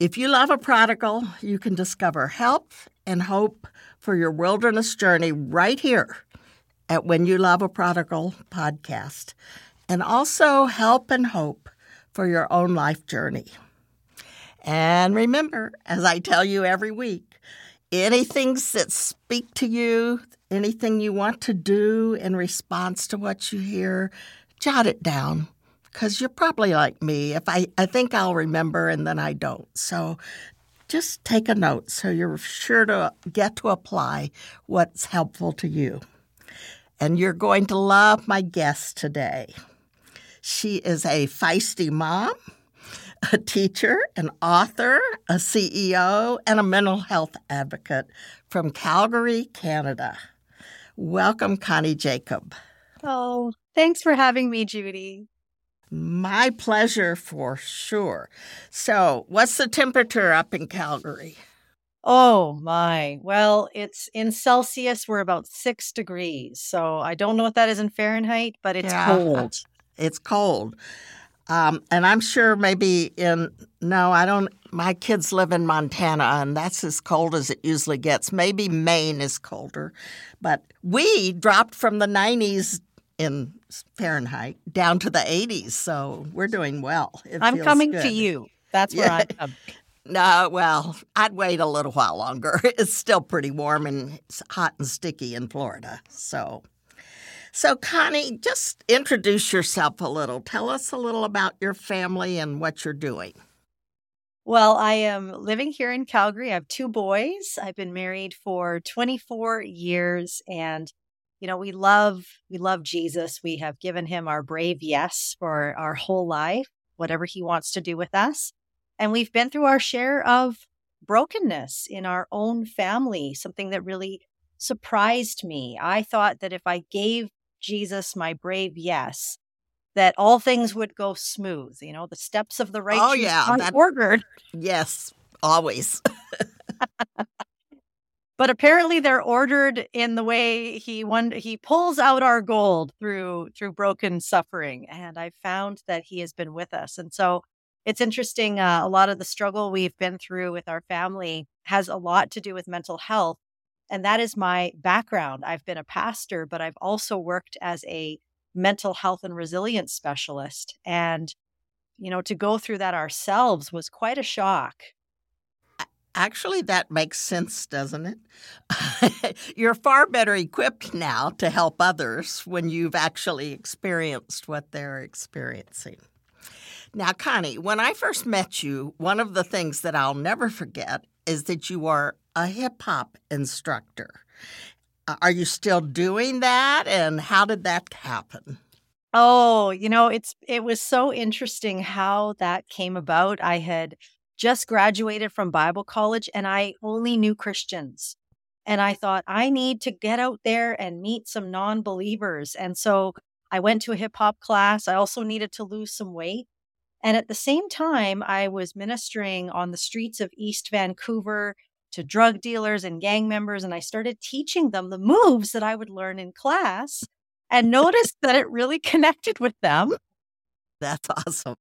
If you love a prodigal, you can discover help and hope for your wilderness journey right here at When You Love a Prodigal podcast, and also help and hope for your own life journey. And remember, as I tell you every week, anything that speak to you, anything you want to do in response to what you hear, jot it down because you're probably like me. If I, I think I'll remember and then I don't. So just take a note so you're sure to get to apply what's helpful to you. And you're going to love my guest today. She is a feisty mom, a teacher, an author, a CEO, and a mental health advocate from Calgary, Canada. Welcome, Connie Jakab. Oh, thanks for having me, Judy. My pleasure for sure. So, what's the temperature up in Calgary? Oh my. Well, it's in Celsius, we're about six degrees. So I don't know what that is in Fahrenheit, but it's yeah, cold. It's cold. Um, and I'm sure maybe in, no, I don't, my kids live in Montana and that's as cold as it usually gets. Maybe Maine is colder. But we dropped from the 90s in Fahrenheit down to the 80s. So we're doing well. It I'm coming good. to you. That's where yeah. I'm No, well, I'd wait a little while longer. It's still pretty warm and hot and sticky in Florida. So, so Connie, just introduce yourself a little. Tell us a little about your family and what you're doing. Well, I am living here in Calgary. I have two boys. I've been married for 24 years and you know we love we love jesus. We have given him our brave yes for our whole life whatever he wants to do with us. And we've been through our share of brokenness in our own family something that really surprised me. I thought that if i gave jesus my brave yes that all things would go smooth you know the steps of the oh, righteous oh, yeah, that, ordered. Yes always but apparently they're ordered in the way he one he pulls out our gold through through broken suffering and i found that he has been with us. And so it's interesting uh, a lot of the struggle we've been through with our family has a lot to do with mental health and that is my background. I've been a pastor but i've also worked as a mental health and resilience specialist and you know to go through that ourselves was quite a shock Actually, that makes sense, doesn't it? You're far better equipped now to help others when you've actually experienced what they're experiencing. Now, Connie, when I first met you, one of the things that I'll never forget is that you are a hip hop instructor. Uh, are you still doing that? And how did that happen? Oh, you know, it's it was so interesting how that came about. I had just graduated from Bible college and I only knew Christians. And I thought, I need to get out there and meet some non believers. And so I went to a hip hop class. I also needed to lose some weight. And at the same time, I was ministering on the streets of East Vancouver to drug dealers and gang members. And I started teaching them the moves that I would learn in class and noticed that it really connected with them. That's awesome.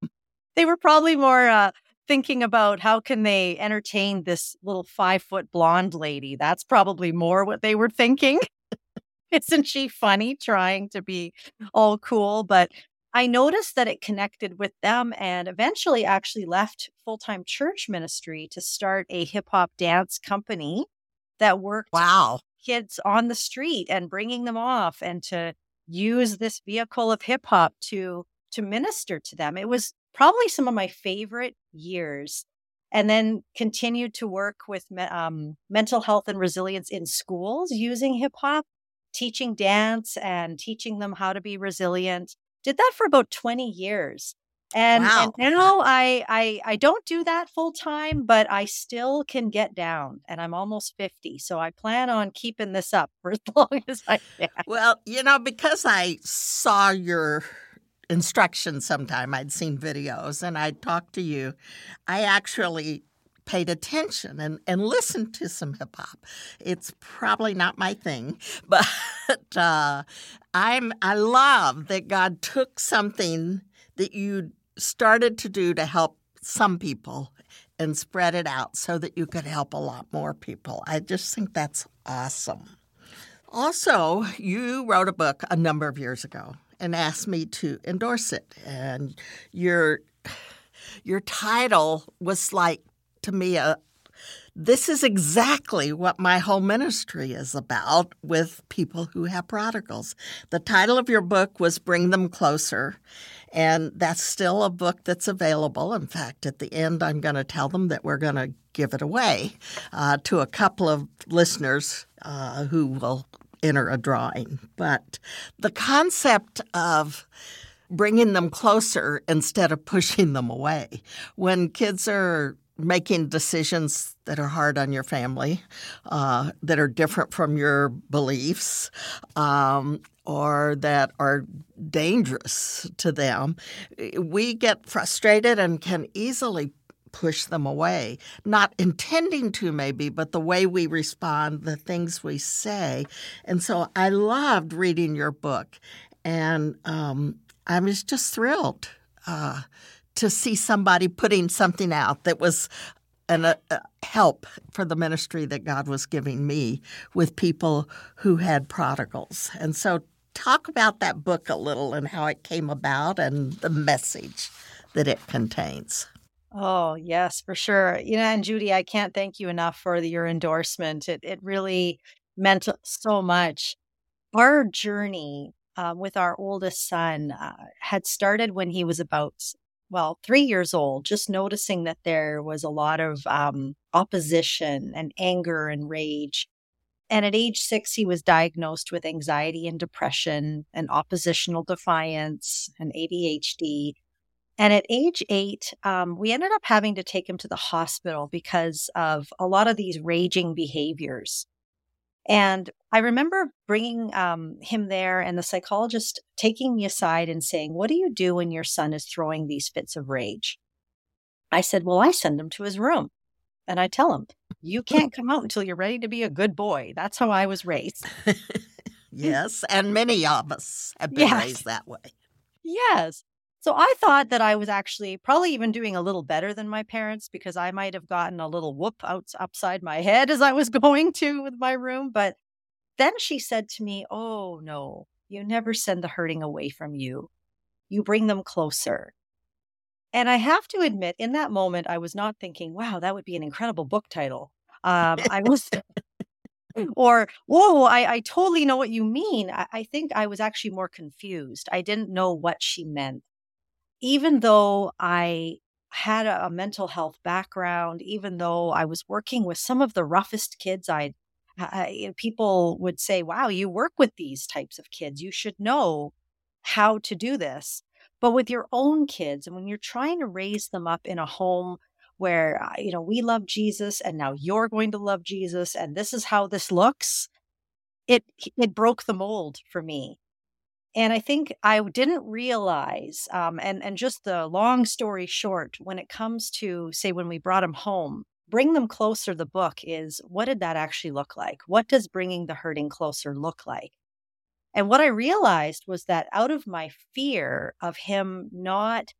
They were probably more uh, thinking about how can they entertain this little five foot blonde lady. That's probably more what they were thinking. Isn't she funny trying to be all cool? But I noticed that it connected with them and eventually actually left full time church ministry to start a hip hop dance company that worked wow. kids on the street and bringing them off and to use this vehicle of hip hop to to minister to them. It was probably some of my favorite years. And then continued to work with um, mental health and resilience in schools using hip hop, teaching dance and teaching them how to be resilient. Did that for about 20 years. And, wow. and now I, I I don't do that full time, but I still can get down, and I'm almost fifty, so I plan on keeping this up for as long as I can. Well, you know, because I saw your instructions sometime. I'd seen videos and I'd talked to you. I actually paid attention and, and listened to some hip hop. It's probably not my thing, but uh, I'm I love that God took something that you started to do to help some people and spread it out so that you could help a lot more people. I just think that's awesome. Also, you wrote a book a number of years ago and asked me to endorse it. And your your title was like to me a this is exactly what my whole ministry is about with people who have prodigals. The title of your book was Bring Them Closer, and that's still a book that's available. In fact, at the end, I'm going to tell them that we're going to give it away uh, to a couple of listeners uh, who will enter a drawing. But the concept of bringing them closer instead of pushing them away. When kids are making decisions that are hard on your family, uh, that are different from your beliefs, um, or that are dangerous to them, we get frustrated and can easily push them away. Not intending to, maybe, but the way we respond, the things we say. And so I loved reading your book, and um, I was just thrilled. Uh, to see somebody putting something out that was an uh, help for the ministry that God was giving me with people who had prodigals. And so, talk about that book a little and how it came about and the message that it contains. Oh, yes, for sure. You know, and Judy, I can't thank you enough for the, your endorsement. It, it really meant so much. Our journey uh, with our oldest son uh, had started when he was about well, three years old, just noticing that there was a lot of um, opposition and anger and rage. And at age six, he was diagnosed with anxiety and depression and oppositional defiance and ADHD. And at age eight, um, we ended up having to take him to the hospital because of a lot of these raging behaviors. And I remember bringing um, him there and the psychologist taking me aside and saying, What do you do when your son is throwing these fits of rage? I said, Well, I send him to his room and I tell him, You can't come out until you're ready to be a good boy. That's how I was raised. yes. And many of us have been yes. raised that way. Yes. So I thought that I was actually probably even doing a little better than my parents because I might have gotten a little whoop out upside my head as I was going to with my room. But then she said to me, Oh, no, you never send the hurting away from you. You bring them closer. And I have to admit, in that moment, I was not thinking, wow, that would be an incredible book title. Um, I was, or, whoa, I, I totally know what you mean. I, I think I was actually more confused. I didn't know what she meant even though I had a, mental health background, even though I was working with some of the roughest kids I'd I, people would say, wow, you work with these types of kids. You should know how to do this. But with your own kids, and when you're trying to raise them up in a home where, uh, you know, we love Jesus and now you're going to love Jesus and this is how this looks, it, it broke the mold for me. And I think I didn't realize, um, and and just the long story short, when it comes to say when we brought him home, bring them closer. The book is what did that actually look like? What does bringing the hurting closer look like? And what I realized was that out of my fear of him not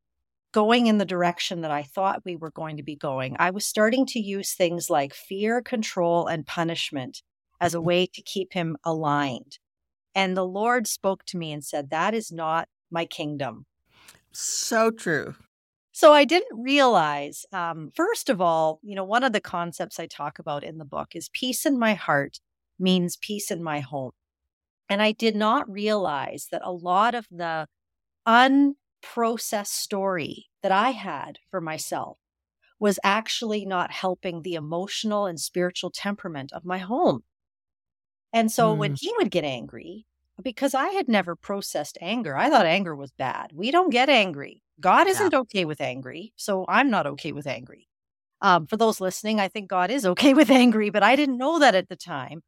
going in the direction that I thought we were going to be going, I was starting to use things like fear, control, and punishment as a mm-hmm. way to keep him aligned. And the Lord spoke to me and said, That is not my kingdom. So true. So I didn't realize, um, first of all, you know, one of the concepts I talk about in the book is peace in my heart means peace in my home. And I did not realize that a lot of the unprocessed story that I had for myself was actually not helping the emotional and spiritual temperament of my home. And so mm. when he would get angry, because I had never processed anger, I thought anger was bad. We don't get angry. God isn't yeah. okay with angry. So I'm not okay with angry. Um, for those listening, I think God is okay with angry, but I didn't know that at the time.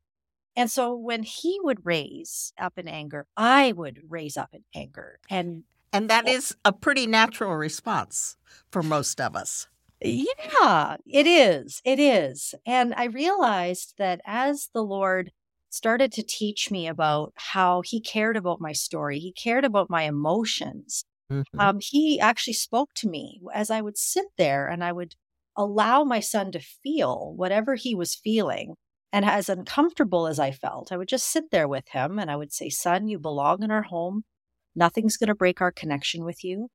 And so when he would raise up in anger, I would raise up in anger. And and that is a pretty natural response for most of us. Yeah, it is. It is. And I realized that as the Lord started to teach me about how he cared about my story. He cared about my emotions. Mm-hmm. Um, he actually spoke to me as I would sit there and I would allow my son to feel whatever he was feeling. And as uncomfortable as I felt, I would just sit there with him and I would say, Son, you belong in our home. Nothing's going to break our connection with you.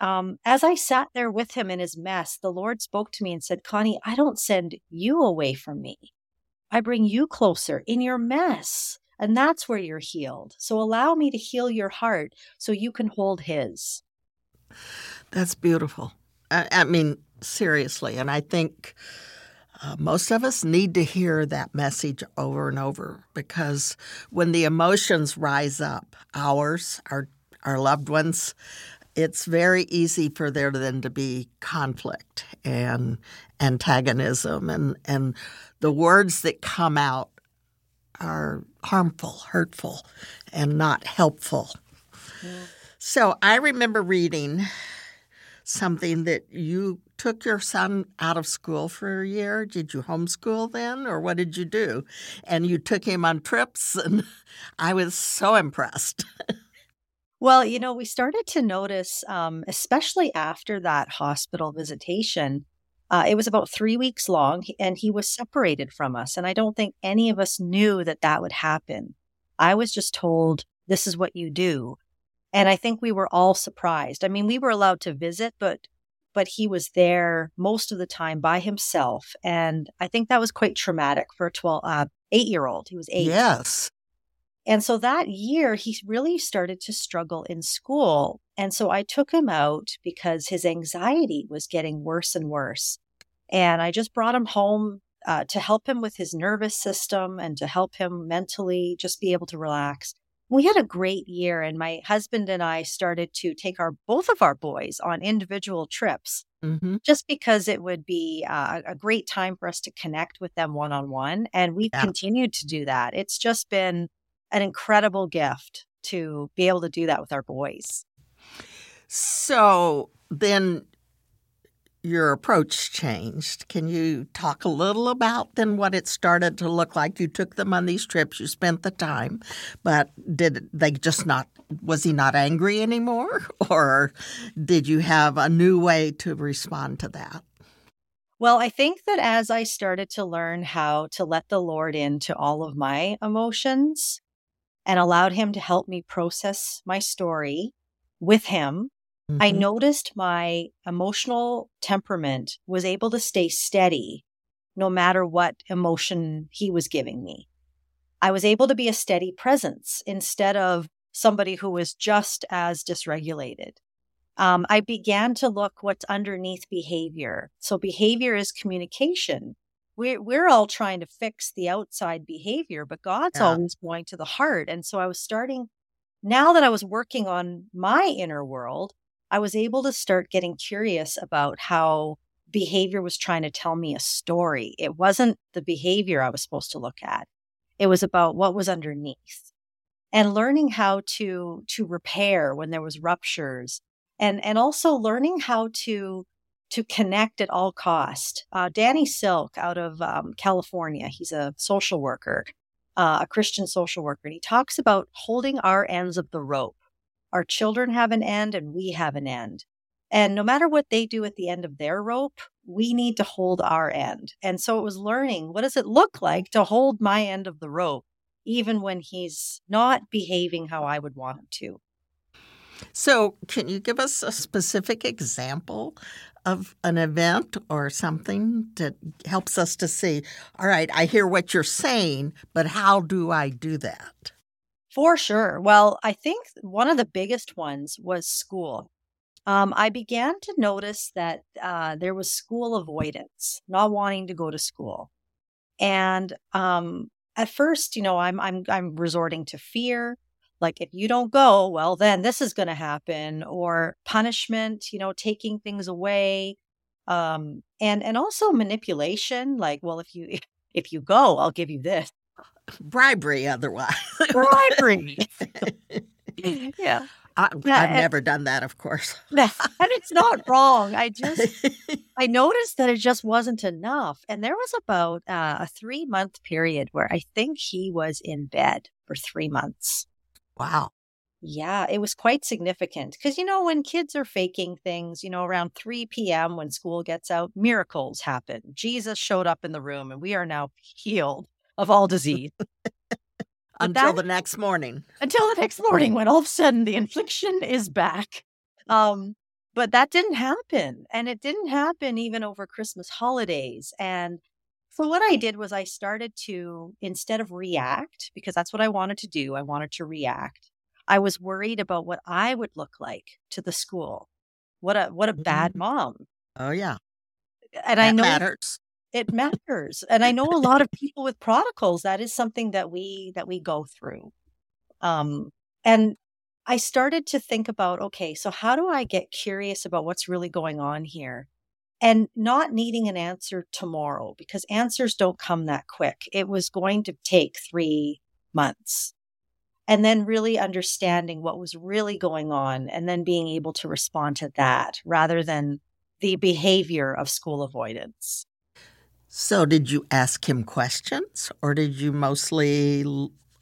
Um, as I sat there with him in his mess, the Lord spoke to me and said, Connie, I don't send you away from me. I bring you closer in your mess. And that's where you're healed. So allow me to heal your heart so you can hold his. That's beautiful. I, I mean, seriously. And I think uh, most of us need to hear that message over and over because when the emotions rise up, ours, our, our loved ones, it's very easy for there then to be conflict and antagonism and, and the words that come out are harmful, hurtful, and not helpful. Yeah. So I remember reading something that you took your son out of school for a year. Did you homeschool then, or what did you do? And you took him on trips, and I was so impressed. well, you know, we started to notice, um, especially after that hospital visitation, uh, it was about three weeks long, and he was separated from us. And I don't think any of us knew that that would happen. I was just told, this is what you do. And I think we were all surprised. I mean, we were allowed to visit, but but he was there most of the time by himself. And I think that was quite traumatic for a 12, uh, eight year old. He was eight. Yes. And so that year, he really started to struggle in school. And so I took him out because his anxiety was getting worse and worse. And I just brought him home uh, to help him with his nervous system and to help him mentally just be able to relax. We had a great year, and my husband and I started to take our both of our boys on individual trips, mm-hmm. just because it would be uh, a great time for us to connect with them one on one. And we've yeah. continued to do that. It's just been an incredible gift to be able to do that with our boys. So then your approach changed. Can you talk a little about then what it started to look like? You took them on these trips, you spent the time, but did they just not, was he not angry anymore? Or did you have a new way to respond to that? Well, I think that as I started to learn how to let the Lord into all of my emotions and allowed Him to help me process my story with Him, Mm-hmm. I noticed my emotional temperament was able to stay steady no matter what emotion he was giving me. I was able to be a steady presence instead of somebody who was just as dysregulated. Um, I began to look what's underneath behavior. So, behavior is communication. We're, we're all trying to fix the outside behavior, but God's yeah. always going to the heart. And so, I was starting, now that I was working on my inner world, I was able to start getting curious about how behavior was trying to tell me a story. It wasn't the behavior I was supposed to look at. It was about what was underneath and learning how to to repair when there was ruptures and and also learning how to to connect at all cost. Uh, Danny Silk out of um, California, he's a social worker, uh, a Christian social worker, and he talks about holding our ends of the rope. Our children have an end and we have an end. And no matter what they do at the end of their rope, we need to hold our end. And so it was learning what does it look like to hold my end of the rope, even when he's not behaving how I would want him to. So, can you give us a specific example of an event or something that helps us to see, all right, I hear what you're saying, but how do I do that? For sure. Well, I think one of the biggest ones was school. Um, I began to notice that uh, there was school avoidance, not wanting to go to school, and um, at first, you know, I'm I'm I'm resorting to fear. Like if you don't go, well, then this is going to happen, or punishment. You know, taking things away, um, and and also manipulation. Like, well, if you if you go, I'll give you this bribery otherwise. bribery. yeah. I, have never done that, of course. and it's not wrong. I just, I noticed that it just wasn't enough. And there was about uh, a three month period where I think he was in bed for three months. Wow. Yeah, it was quite significant because, you know, when kids are faking things, you know, around 3 p.m. when school gets out, miracles happen. Jesus showed up in the room and we are now healed of all disease. until that, the next morning. Until the next morning when all of a sudden the infliction is back. Um, but that didn't happen. And it didn't happen even over Christmas holidays. And so what I did was I started to, instead of react, because that's what I wanted to do, I wanted to react. I was worried about what I would look like to the school. What a what a bad mm-hmm. mom. Oh yeah. And that I know matters. It, matters. and I know a lot of people with prodigals, that is something that we that we go through. Um and I started to think about okay, so how do I get curious about what's really going on here? And not needing an answer tomorrow because answers don't come that quick. It was going to take three months. And then really understanding what was really going on and then being able to respond to that rather than the behavior of school avoidance. So, did you ask him questions or did you mostly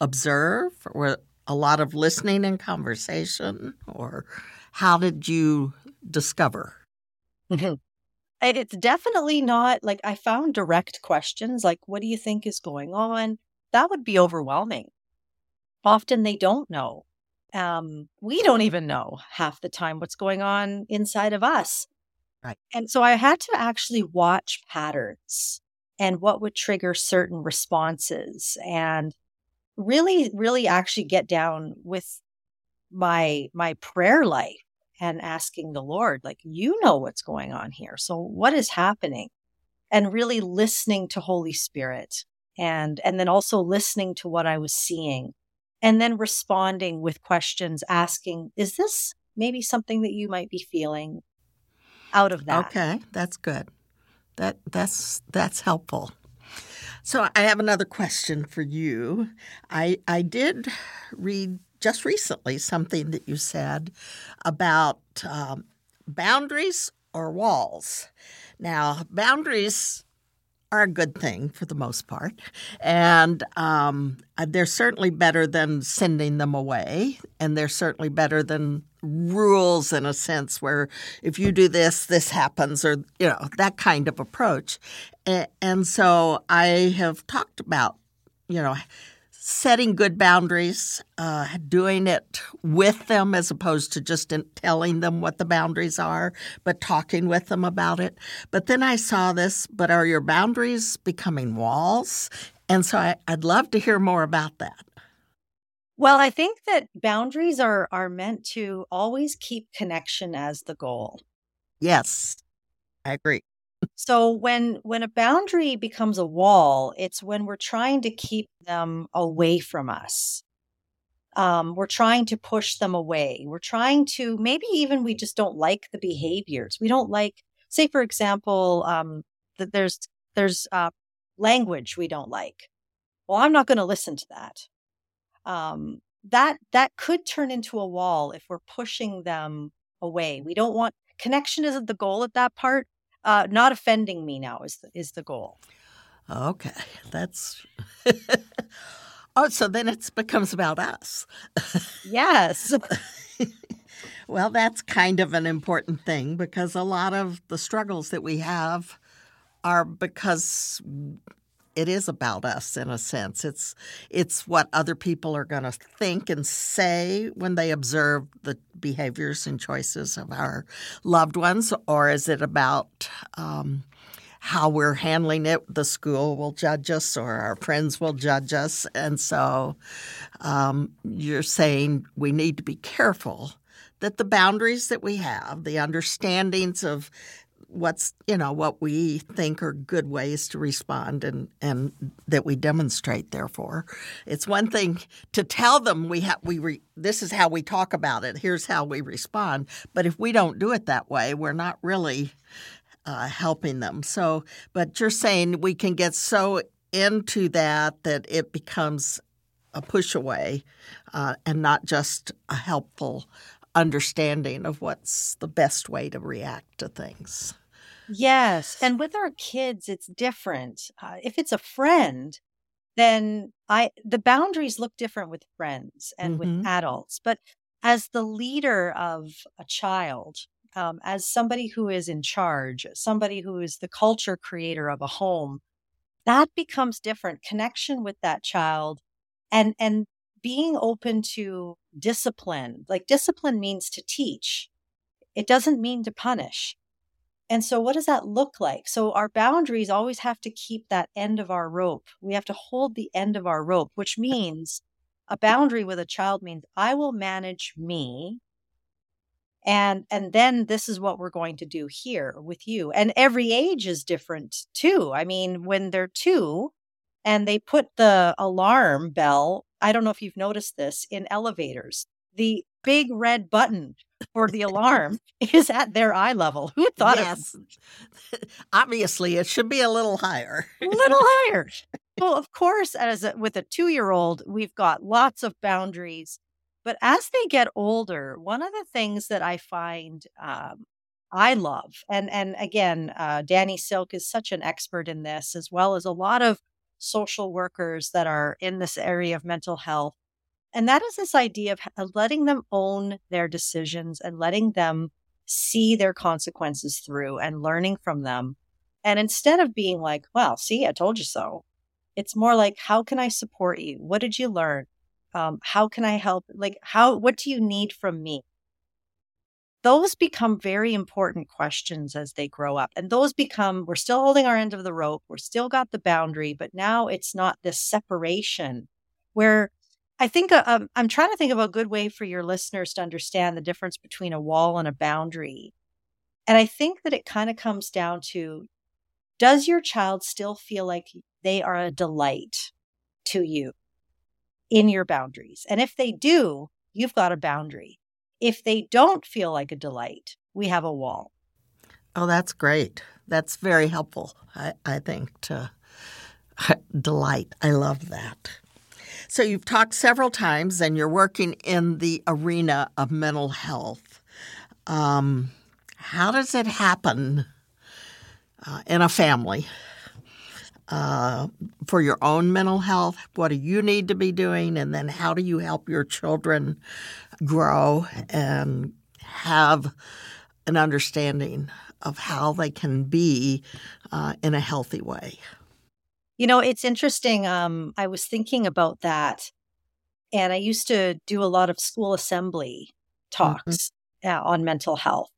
observe? Or a lot of listening and conversation, or how did you discover? Mm-hmm. It's definitely not like I found direct questions like, What do you think is going on? That would be overwhelming. Often they don't know. Um, we don't even know half the time what's going on inside of us. Right. And so I had to actually watch patterns and what would trigger certain responses and really really actually get down with my my prayer life and asking the lord like you know what's going on here. So what is happening? And really listening to holy spirit and and then also listening to what i was seeing and then responding with questions asking is this maybe something that you might be feeling? out of that. Okay that's good that that's that's helpful so I have another question for you. I I did read just recently something that you said about um, boundaries or walls. Now, boundaries are a good thing for the most part, and um, they're certainly better than sending them away, and they're certainly better than rules in a sense where if you do this this happens or you know that kind of approach. And so i have talked about you know setting good boundaries uh, doing it with them as opposed to just telling them what the boundaries are but talking with them about it but then i saw this but are your boundaries becoming walls and so I, i'd love to hear more about that well, I think that boundaries are are meant to always keep connection as the goal. Yes. I agree. So when when a boundary becomes a wall, it's when we're trying to keep them away from us. Um, we're trying to push them away. We're trying to maybe even we just don't like the behaviors. We don't like, say, for example, um, that there's there's uh, language we don't like. Well, I'm not going to listen to that um, that that could turn into a wall if we're pushing them away. We don't want connection isn't the goal at that part. Uh, not offending me now is the, is the goal. Okay, that's. oh, so then it becomes about us. yes. well, that's kind of an important thing because a lot of the struggles that we have are because it is about us in a sense. It's it's what other people are going to think and say when they observe the behaviors and choices of our loved ones, or is it about um, how we're handling it? The school will judge us, or our friends will judge us, and so um, you're saying we need to be careful that the boundaries that we have, the understandings of what's you know what we think are good ways to respond and and that we demonstrate therefore. It's one thing to tell them we have we re, this is how we talk about it here's how we respond. But if we don't do it that way we're not really uh, helping them. So but you're saying we can get so into that that it becomes a push away uh, and not just a helpful understanding of what's the best way to react to things. Yes. And with our kids, it's different. Uh, if it's a friend, then I the boundaries look different with friends and mm-hmm. with adults. But as the leader of a child, um, as somebody who is in charge, somebody who is the culture creator of a home, that becomes different. Connection with that child and, and being open to discipline. Like discipline means to teach. It doesn't mean to punish. And so, what does that look like? So, our boundaries always have to keep that end of our rope. We have to hold the end of our rope, which means a boundary with a child means I will manage me. And and then this is what we're going to do here with you. And every age is different too. I mean, when they're 2 and they put the alarm bell, I don't know if you've noticed this in elevators. The big red button for the alarm is at their eye level. Who thought yes. Of- Obviously, it should be a little higher. a little higher. Well, of course, as a, with a two year old, we've got lots of boundaries. But as they get older, one of the things that I find um, I love, and and again, uh, Danny Silk is such an expert in this, as well as a lot of social workers that are in this area of mental health and that is this idea of letting them own their decisions and letting them see their consequences through and learning from them. And instead of being like, well, see, I told you so, it's more like, how can I support you? What did you learn? Um, how can I help? Like, how, what do you need from me? Those become very important questions as they grow up. And those become, we're still holding our end of the rope. We're still got the boundary, but now it's not this separation where I think uh, um, I'm trying to think of a good way for your listeners to understand the difference between a wall and a boundary. And I think that it kind of comes down to does your child still feel like they are a delight to you in your boundaries? And if they do, you've got a boundary. If they don't feel like a delight, we have a wall. Oh, that's great. That's very helpful, I, I think, to delight. I love that. So you've talked several times, and you're working in the arena of mental health. Um, how does it happen uh, in a family? Uh, for your own mental health, what do you need to be doing? And then how do you help your children grow and have an understanding of how they can be uh, in a healthy way? You know, it's interesting. Um, I was thinking about that. And I used to do a lot of school assembly mm-hmm. talks mm-hmm. uh, on mental health.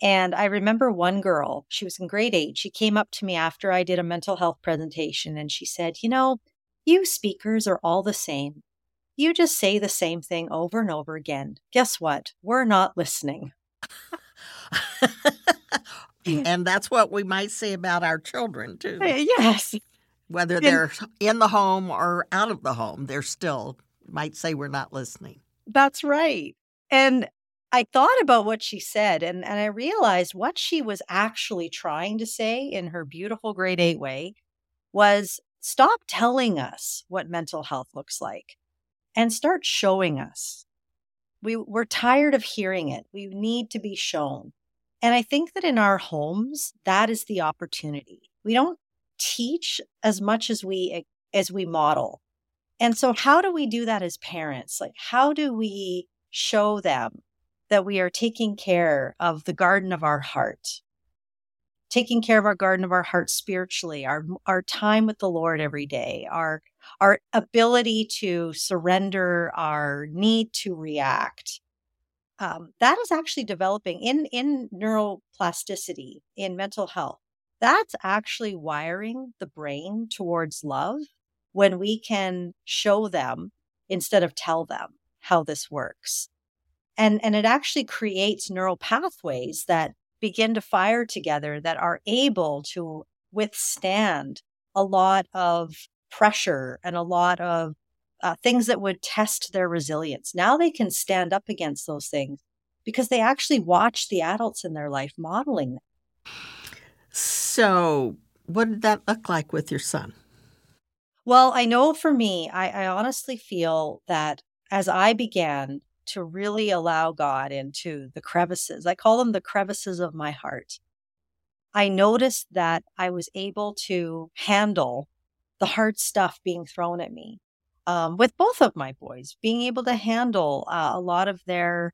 And I remember one girl, she was in grade eight. She came up to me after I did a mental health presentation and she said, You know, you speakers are all the same. You just say the same thing over and over again. Guess what? We're not listening. and that's what we might say about our children, too. Yes. Whether they're in the home or out of the home, they're still might say we're not listening. That's right. And I thought about what she said and, and I realized what she was actually trying to say in her beautiful grade eight way was stop telling us what mental health looks like and start showing us. We, we're tired of hearing it. We need to be shown. And I think that in our homes, that is the opportunity. We don't teach as much as we as we model. And so how do we do that as parents? Like how do we show them that we are taking care of the garden of our heart? Taking care of our garden of our heart spiritually, our our time with the Lord every day, our our ability to surrender, our need to react. Um, that is actually developing in in neuroplasticity in mental health that's actually wiring the brain towards love when we can show them instead of tell them how this works. And, and it actually creates neural pathways that begin to fire together that are able to withstand a lot of pressure and a lot of uh, things that would test their resilience. Now they can stand up against those things because they actually watch the adults in their life modeling them. So, what did that look like with your son? Well, I know for me, I, I honestly feel that as I began to really allow God into the crevices, I call them the crevices of my heart, I noticed that I was able to handle the hard stuff being thrown at me. um, with both of my boys, being able to handle uh, a lot of their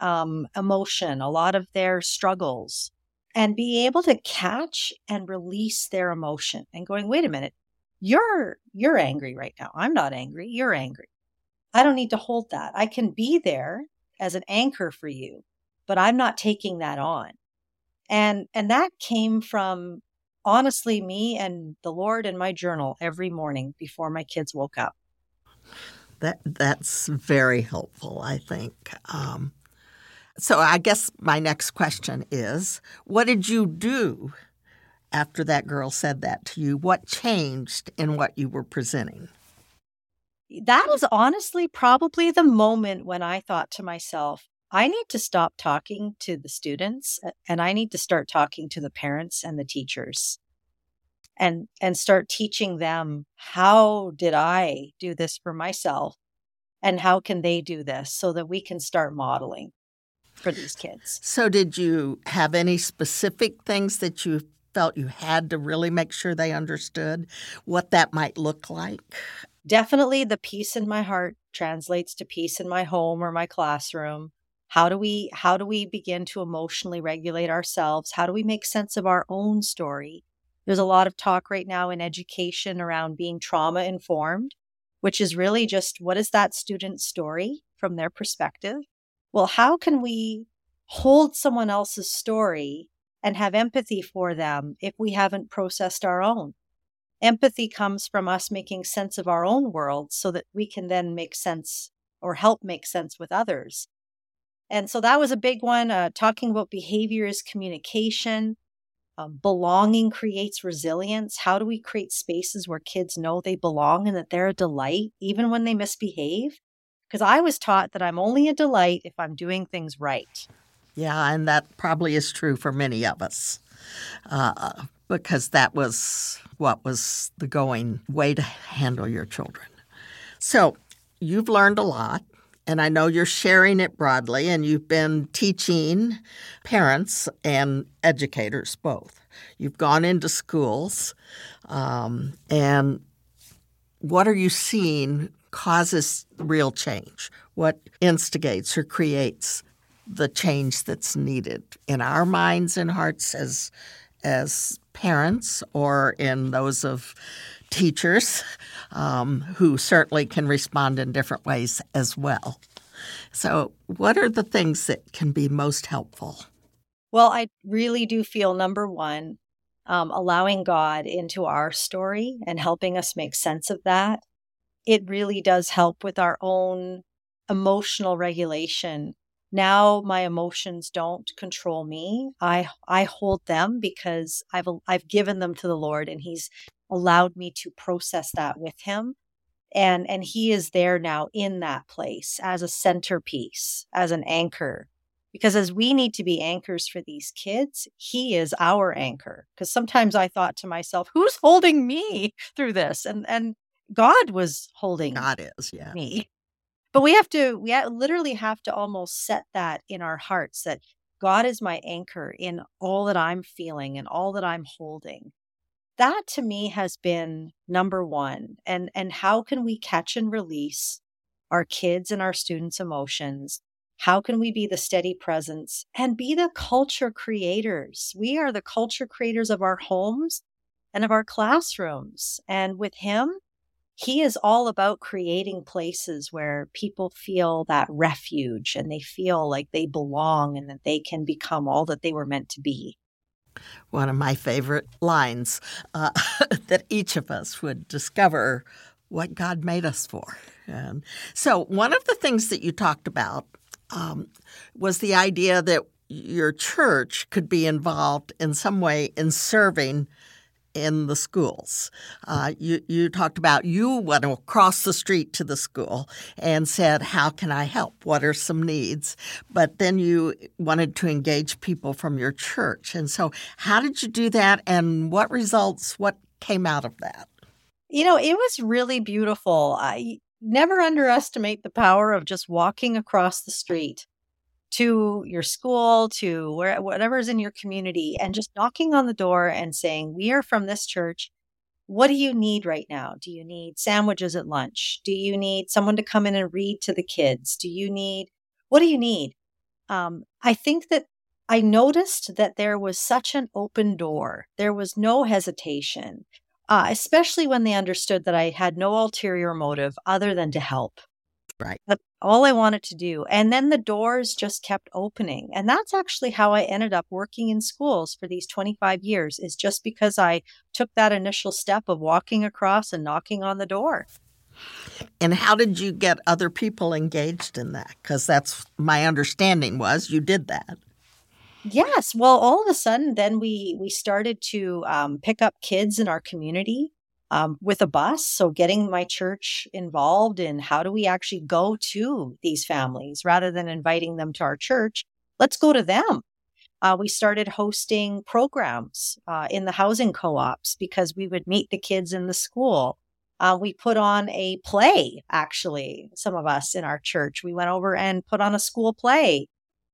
um, emotion, a lot of their struggles, and be able to catch and release their emotion and going, wait a minute, you're you're angry right now. I'm not angry. You're angry. I don't need to hold that. I can be there as an anchor for you, but I'm not taking that on. And and that came from honestly me and the Lord and my journal every morning before my kids woke up. That that's very helpful, I think. Um, so I guess my next question is, what did you do after that girl said that to you? What changed in what you were presenting? That was honestly probably the moment when I thought to myself, I need to stop talking to the students and I need to start talking to the parents and the teachers and and start teaching them how did I do this for myself and how can they do this so that we can start modeling for these kids. So did you have any specific things that you felt you had to really make sure they understood what that might look like? Definitely the peace in my heart translates to peace in my home or my classroom how do we how do we begin to emotionally regulate ourselves how do we make sense of our own story there's a lot of talk right now in education around being trauma informed which is really just what is that student's story from their perspective well how can we hold someone else's story and have empathy for them if we haven't processed our own empathy comes from us making sense of our own world so that we can then make sense or help make sense with others and so that was a big one. Uh, talking about behavior is communication. Um, belonging creates resilience. How do we create spaces where kids know they belong and that they're a delight, even when they misbehave? Because I was taught that I'm only a delight if I'm doing things right. Yeah, and that probably is true for many of us. Uh, because that was what was the going way to handle your children. So you've learned a lot and I know you're sharing it broadly, and you've been teaching parents and educators both. You've gone into schools, um, and what are you seeing causes real change? What instigates or creates the change that's needed in our minds and hearts as as parents or in those of teachers um, who certainly can respond in different ways as well. So, what are the things that can be most helpful? Well, I really do feel number one, um, allowing God into our story and helping us make sense of that. It really does help with our own emotional regulation. Now my emotions don't control me. I I hold them because I've I've given them to the Lord and he's allowed me to process that with him and and he is there now in that place as a centerpiece as an anchor because as we need to be anchors for these kids he is our anchor because sometimes i thought to myself who's holding me through this and and god was holding god is yeah. me. But we have to we literally have to almost set that in our hearts that god is my anchor in all that i'm feeling and all that i'm holding. That to me has been number one and and how can we catch and release our kids and our students emotions? How can we be the steady presence and be the culture creators? We are the culture creators of our homes and of our classrooms and with him he is all about creating places where people feel that refuge and they feel like they belong and that they can become all that they were meant to be one of my favorite lines uh, that each of us would discover what God made us for. And so, one of the things that you talked about um, was the idea that your church could be involved in some way in serving in the schools. Uh, you, you talked about you went across the street to the school and said, How can I help? What are some needs? But then you wanted to engage people from your church. And so, how did you do that? And what results, what came out of that? You know, it was really beautiful. I never underestimate the power of just walking across the street to your school, to where whatever's in your community, and just knocking on the door and saying, "We are from this church. what do you need right now? Do you need sandwiches at lunch? Do you need someone to come in and read to the kids? Do you need, what do you need? Um, I think that I noticed that there was such an open door. There was no hesitation, uh, especially when they understood that I had no ulterior motive other than to help. Right. That's all I wanted to do. And then the doors just kept opening. And that's actually how I ended up working in schools for these 25 years, is just because I took that initial step of walking across and knocking on the door. And how did you get other people engaged in that? Because that's my understanding was you did that. Yes. Well, all of a sudden, then we we started to um, pick up kids in our community um, with a bus. So getting my church involved in how do we actually go to these families rather than inviting them to our church. Let's go to them. Uh, we started hosting programs uh, in the housing co-ops because we would meet the kids in the school. Uh, we put on a play, actually, some of us in our church. We went over and put on a school play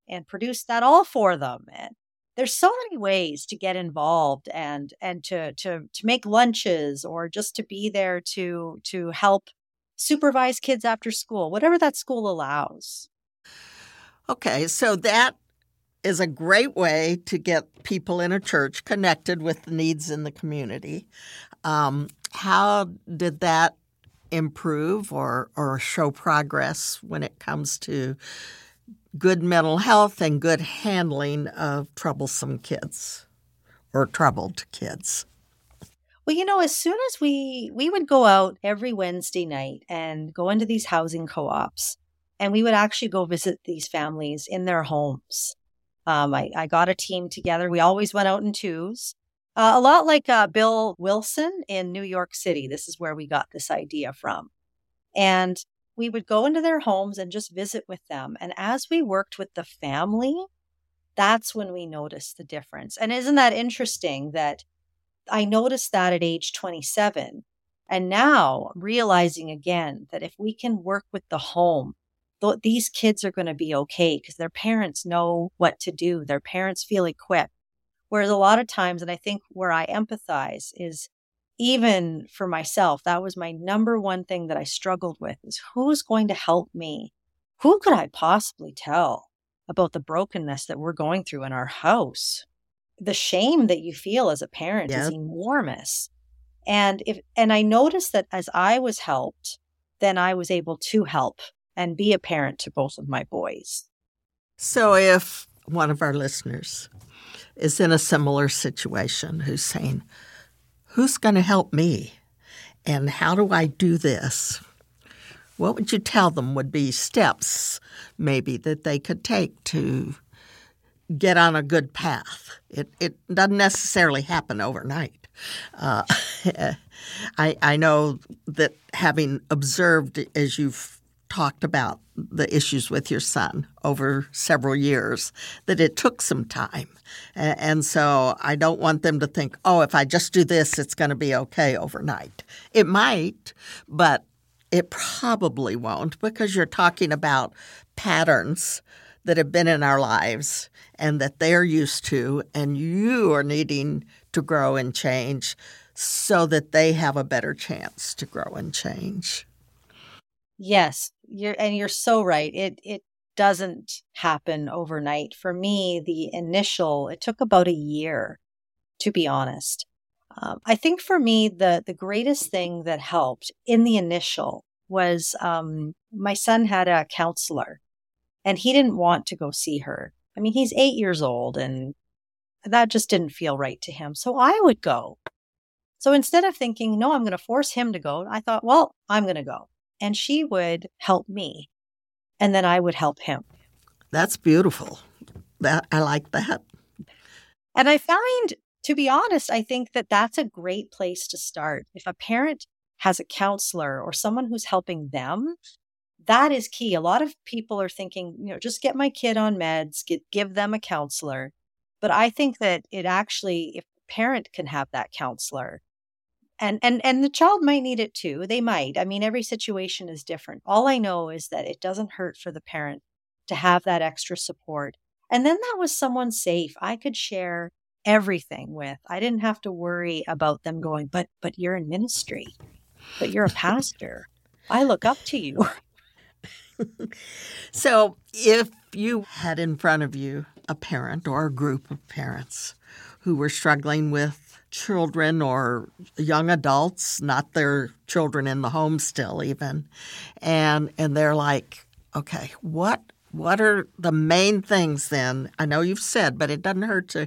and produced that all for them. And there's so many ways to get involved and and to to to make lunches or just to be there to to help supervise kids after school, whatever that school allows. Okay, so that is a great way to get people in a church connected with the needs in the community. Um, how did that improve or or show progress when it comes to good mental health and good handling of troublesome kids or troubled kids. Well, you know, as soon as we we would go out every Wednesday night and go into these housing co-ops, and we would actually go visit these families in their homes. Um, I, I got a team together. We always went out in twos, uh, a lot like uh, Bill Wilson in New York City. This is where we got this idea from. And we would go into their homes and just visit with them. And as we worked with the family, that's when we noticed the difference. And isn't that interesting that I noticed that at age 27? And now realizing again that if we can work with the home, th- these kids are going to be okay because their parents know what to do. Their parents feel equipped. Whereas a lot of times, and I think where I empathize is even for myself, that was my number one thing that I struggled with is who's going to help me? Who could I possibly tell about the brokenness that we're going through in our house? The shame that you feel as a parent is enormous. And if and I noticed that as I was helped, then I was able to help and be a parent to both of my boys. So if one of our listeners is in a similar situation who's saying, who's going to help me? And how do I do this? What would you tell them would be steps, maybe, that they could take to get on a good path? It, it doesn't necessarily happen overnight. Uh, I, I know that having observed, as you've talked about the issues with your son over several years, that it took some time. And so I don't want them to think, oh, if I just do this, it's going to be okay overnight. It might, but it probably won't because you're talking about patterns that have been in our lives and that they're used to, and you are needing to grow and change so that they have a better chance to grow and change. Yes, you're and you're so right. It it doesn't happen overnight. For me, the initial it took about a year, to be honest. Um, I think for me, the the greatest thing that helped in the initial was um, my son had a counselor, and he didn't want to go see her. I mean, he's eight years old, and that just didn't feel right to him. So I would go. So instead of thinking, no, I'm going to force him to go, I thought, well, I'm going to go and she would help me and then I would help him. That's beautiful. That I like that. And I find to be honest, I think that that's a great place to start. If a parent has a counselor or someone who's helping them, that is key. A lot of people are thinking, you know, just get my kid on meds, get, give them a counselor. But I think that it actually, if a parent can have that counselor, and and and the child might need it too they might i mean every situation is different all i know is that it doesn't hurt for the parent to have that extra support and then that was someone safe i could share everything with. I didn't have to worry about them going, but but you're in ministry. But you're a pastor. I look up to you. so, if you had in front of you a parent or a group of parents who were struggling with children or young adults, not their children in the home still even, and and they're like, okay, what what are the main things then? I know you've said, but it doesn't hurt to,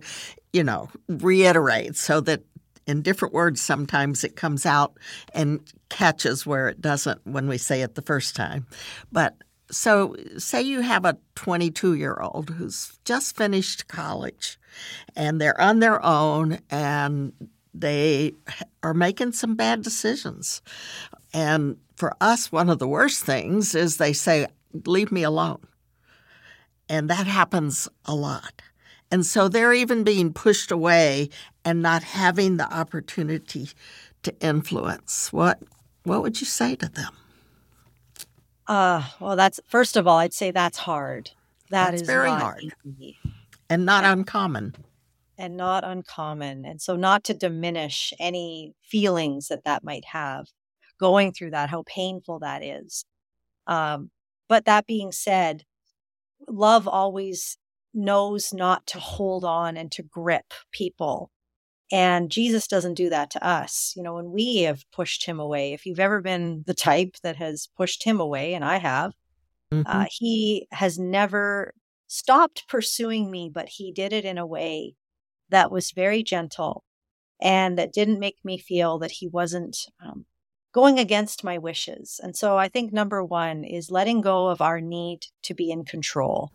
you know, reiterate so that in different words sometimes it comes out and catches where it doesn't when we say it the first time. But so say you have a 22 year old who's just finished college and they're on their own and they are making some bad decisions. And for us, one of the worst things is they say, Leave me alone. And that happens a lot. And so they're even being pushed away and not having the opportunity to influence. What what would you say to them? Uh, well, that's first of all, I'd say that's hard. That that's is very hard, easy. and not and, uncommon, and not uncommon. And so, not to diminish any feelings that that might have going through that, how painful that is. Um, but that being said, love always knows not to hold on and to grip people. And Jesus doesn't do that to us. You know, when we have pushed him away, if you've ever been the type that has pushed him away, and I have, mm-hmm. uh, he has never stopped pursuing me, but he did it in a way that was very gentle and that didn't make me feel that he wasn't um, going against my wishes. And so I think number one is letting go of our need to be in control.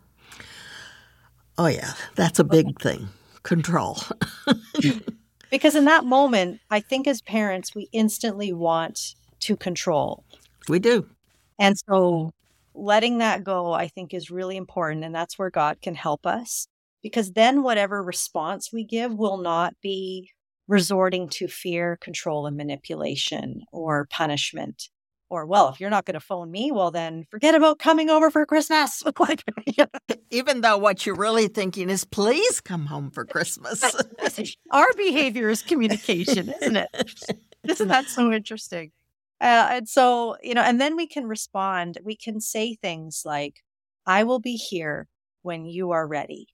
Oh, yeah, that's a big thing control. because in that moment, I think as parents, we instantly want to control. We do. And so letting that go, I think, is really important. And that's where God can help us because then whatever response we give will not be resorting to fear, control, and manipulation or punishment. Or, well, if you're not going to phone me, well, then forget about coming over for Christmas. like, Even though what you're really thinking is, please come home for Christmas. Our behavior is communication, isn't it? Isn't that so interesting? Uh, and so, you know, and then we can respond. We can say things like, I will be here when you are ready.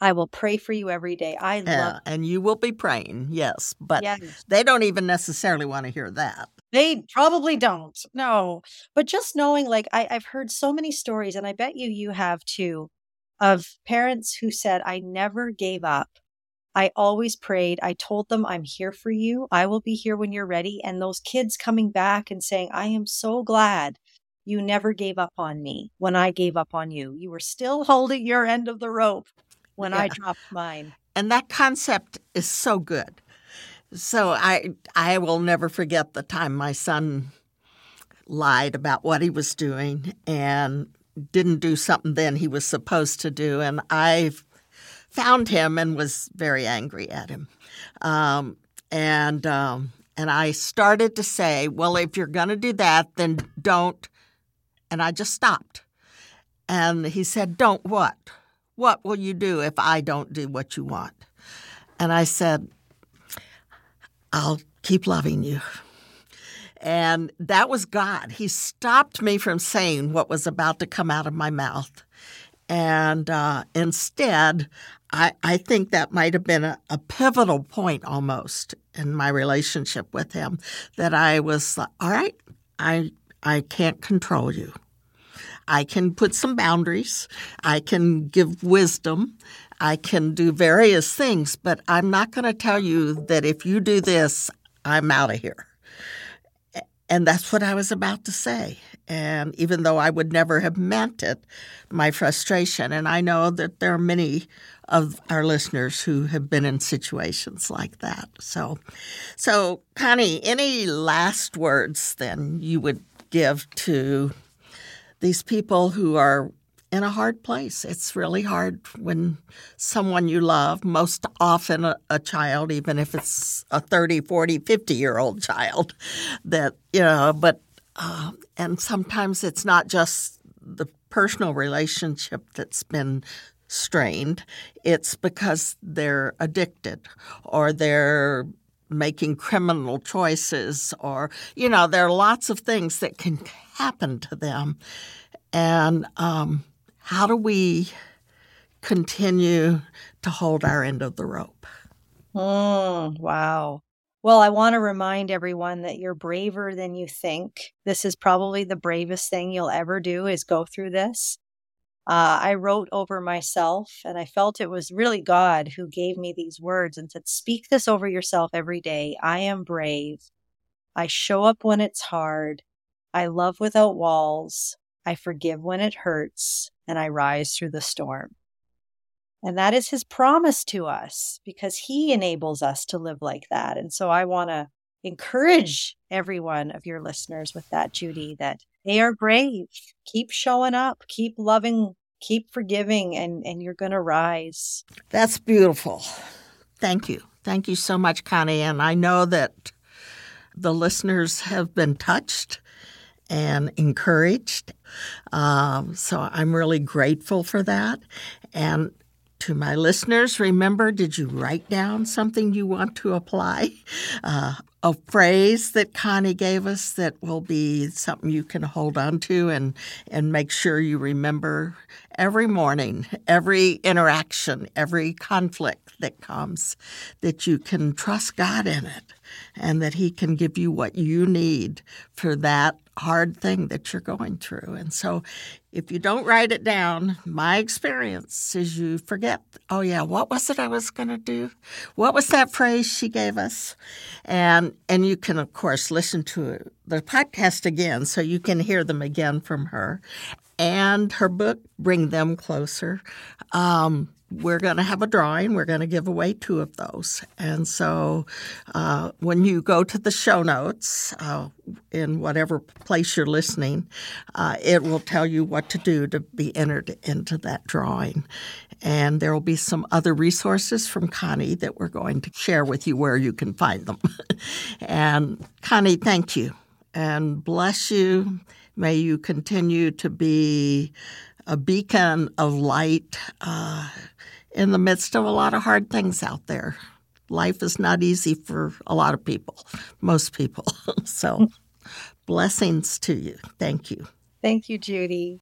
I will pray for you every day. I love and you will be praying, yes, but yes. they don't even necessarily want to hear that. They probably don't. No, but just knowing, like I, I've heard so many stories, and I bet you you have too, of parents who said, "I never gave up. I always prayed. I told them, I'm here for you. I will be here when you're ready." And those kids coming back and saying, "I am so glad." You never gave up on me when I gave up on you. You were still holding your end of the rope when yeah. I dropped mine. And that concept is so good. So I I will never forget the time my son lied about what he was doing and didn't do something then he was supposed to do, and I found him and was very angry at him, um, and um, and I started to say, well, if you're going to do that, then don't, and I just stopped, and he said, don't what? What will you do if I don't do what you want? And I said, I'll keep loving you. And that was God. He stopped me from saying what was about to come out of my mouth. And uh, instead, I, I, think that might have been a, a, pivotal point almost in my relationship with him that I was all right, I, I can't control you. I can put some boundaries. I can give wisdom. I can do various things, but I'm not going to tell you that if you do this, I'm out of here. And that's what I was about to say. And even though I would never have meant it, my frustration, and I know that there are many of our listeners who have been in situations like that. So, so Connie, any last words then you would give to these people who are in a hard place. It's really hard when someone you love, most often a, a, child, even if it's a 30, 40, 50 year old child, that, you know, but, uh, and sometimes it's not just the personal relationship that's been strained, it's because they're addicted or they're making criminal choices or you know there are lots of things that can happen to them. And um, how do we continue to hold our end of the rope? Mm, wow. Well i want to remind everyone that you're braver than you think. This is probably the bravest thing you'll ever do is go through this uh, I wrote over myself, and I felt it was really God who gave me these words and said, Speak this over yourself every day. I am brave. I show up when it's hard. I love without walls. I forgive when it hurts, and I rise through the storm. And that is his promise to us because he enables us to live like that. And so I want to encourage every one of your listeners with that, Judy, that they are brave. Keep showing up, keep loving keep forgiving and and you're going to rise. That's beautiful. Thank you. Thank you so much connie. And i know that the listeners have been touched and encouraged. Um, so i'm really grateful for that. And to my listeners, remember, did you write down something you want to apply? Uh, a phrase that Connie gave us that will be something you can hold on to and, and make sure you remember every morning, every interaction, every conflict that comes, that you can trust God in it and that He can give you what you need for that hard thing that you're going through. And so if you don't write it down, my experience is you forget, oh, yeah, what was it I was going to do? What was that phrase she gave us? And, and you can, of course, listen to the podcast again so you can hear them again from her. And her book, Bring Them Closer. Um, we're going to have a drawing. We're going to give away two of those. And so uh, when you go to the show notes uh, in whatever place you're listening, uh, it will tell you what to do to be entered into that drawing. And there will be some other resources from Connie that we're going to share with you where you can find them. and Connie, thank you and bless you. May you continue to be a beacon of light uh, in the midst of a lot of hard things out there. Life is not easy for a lot of people, most people. so, blessings to you. Thank you. Thank you, Judy.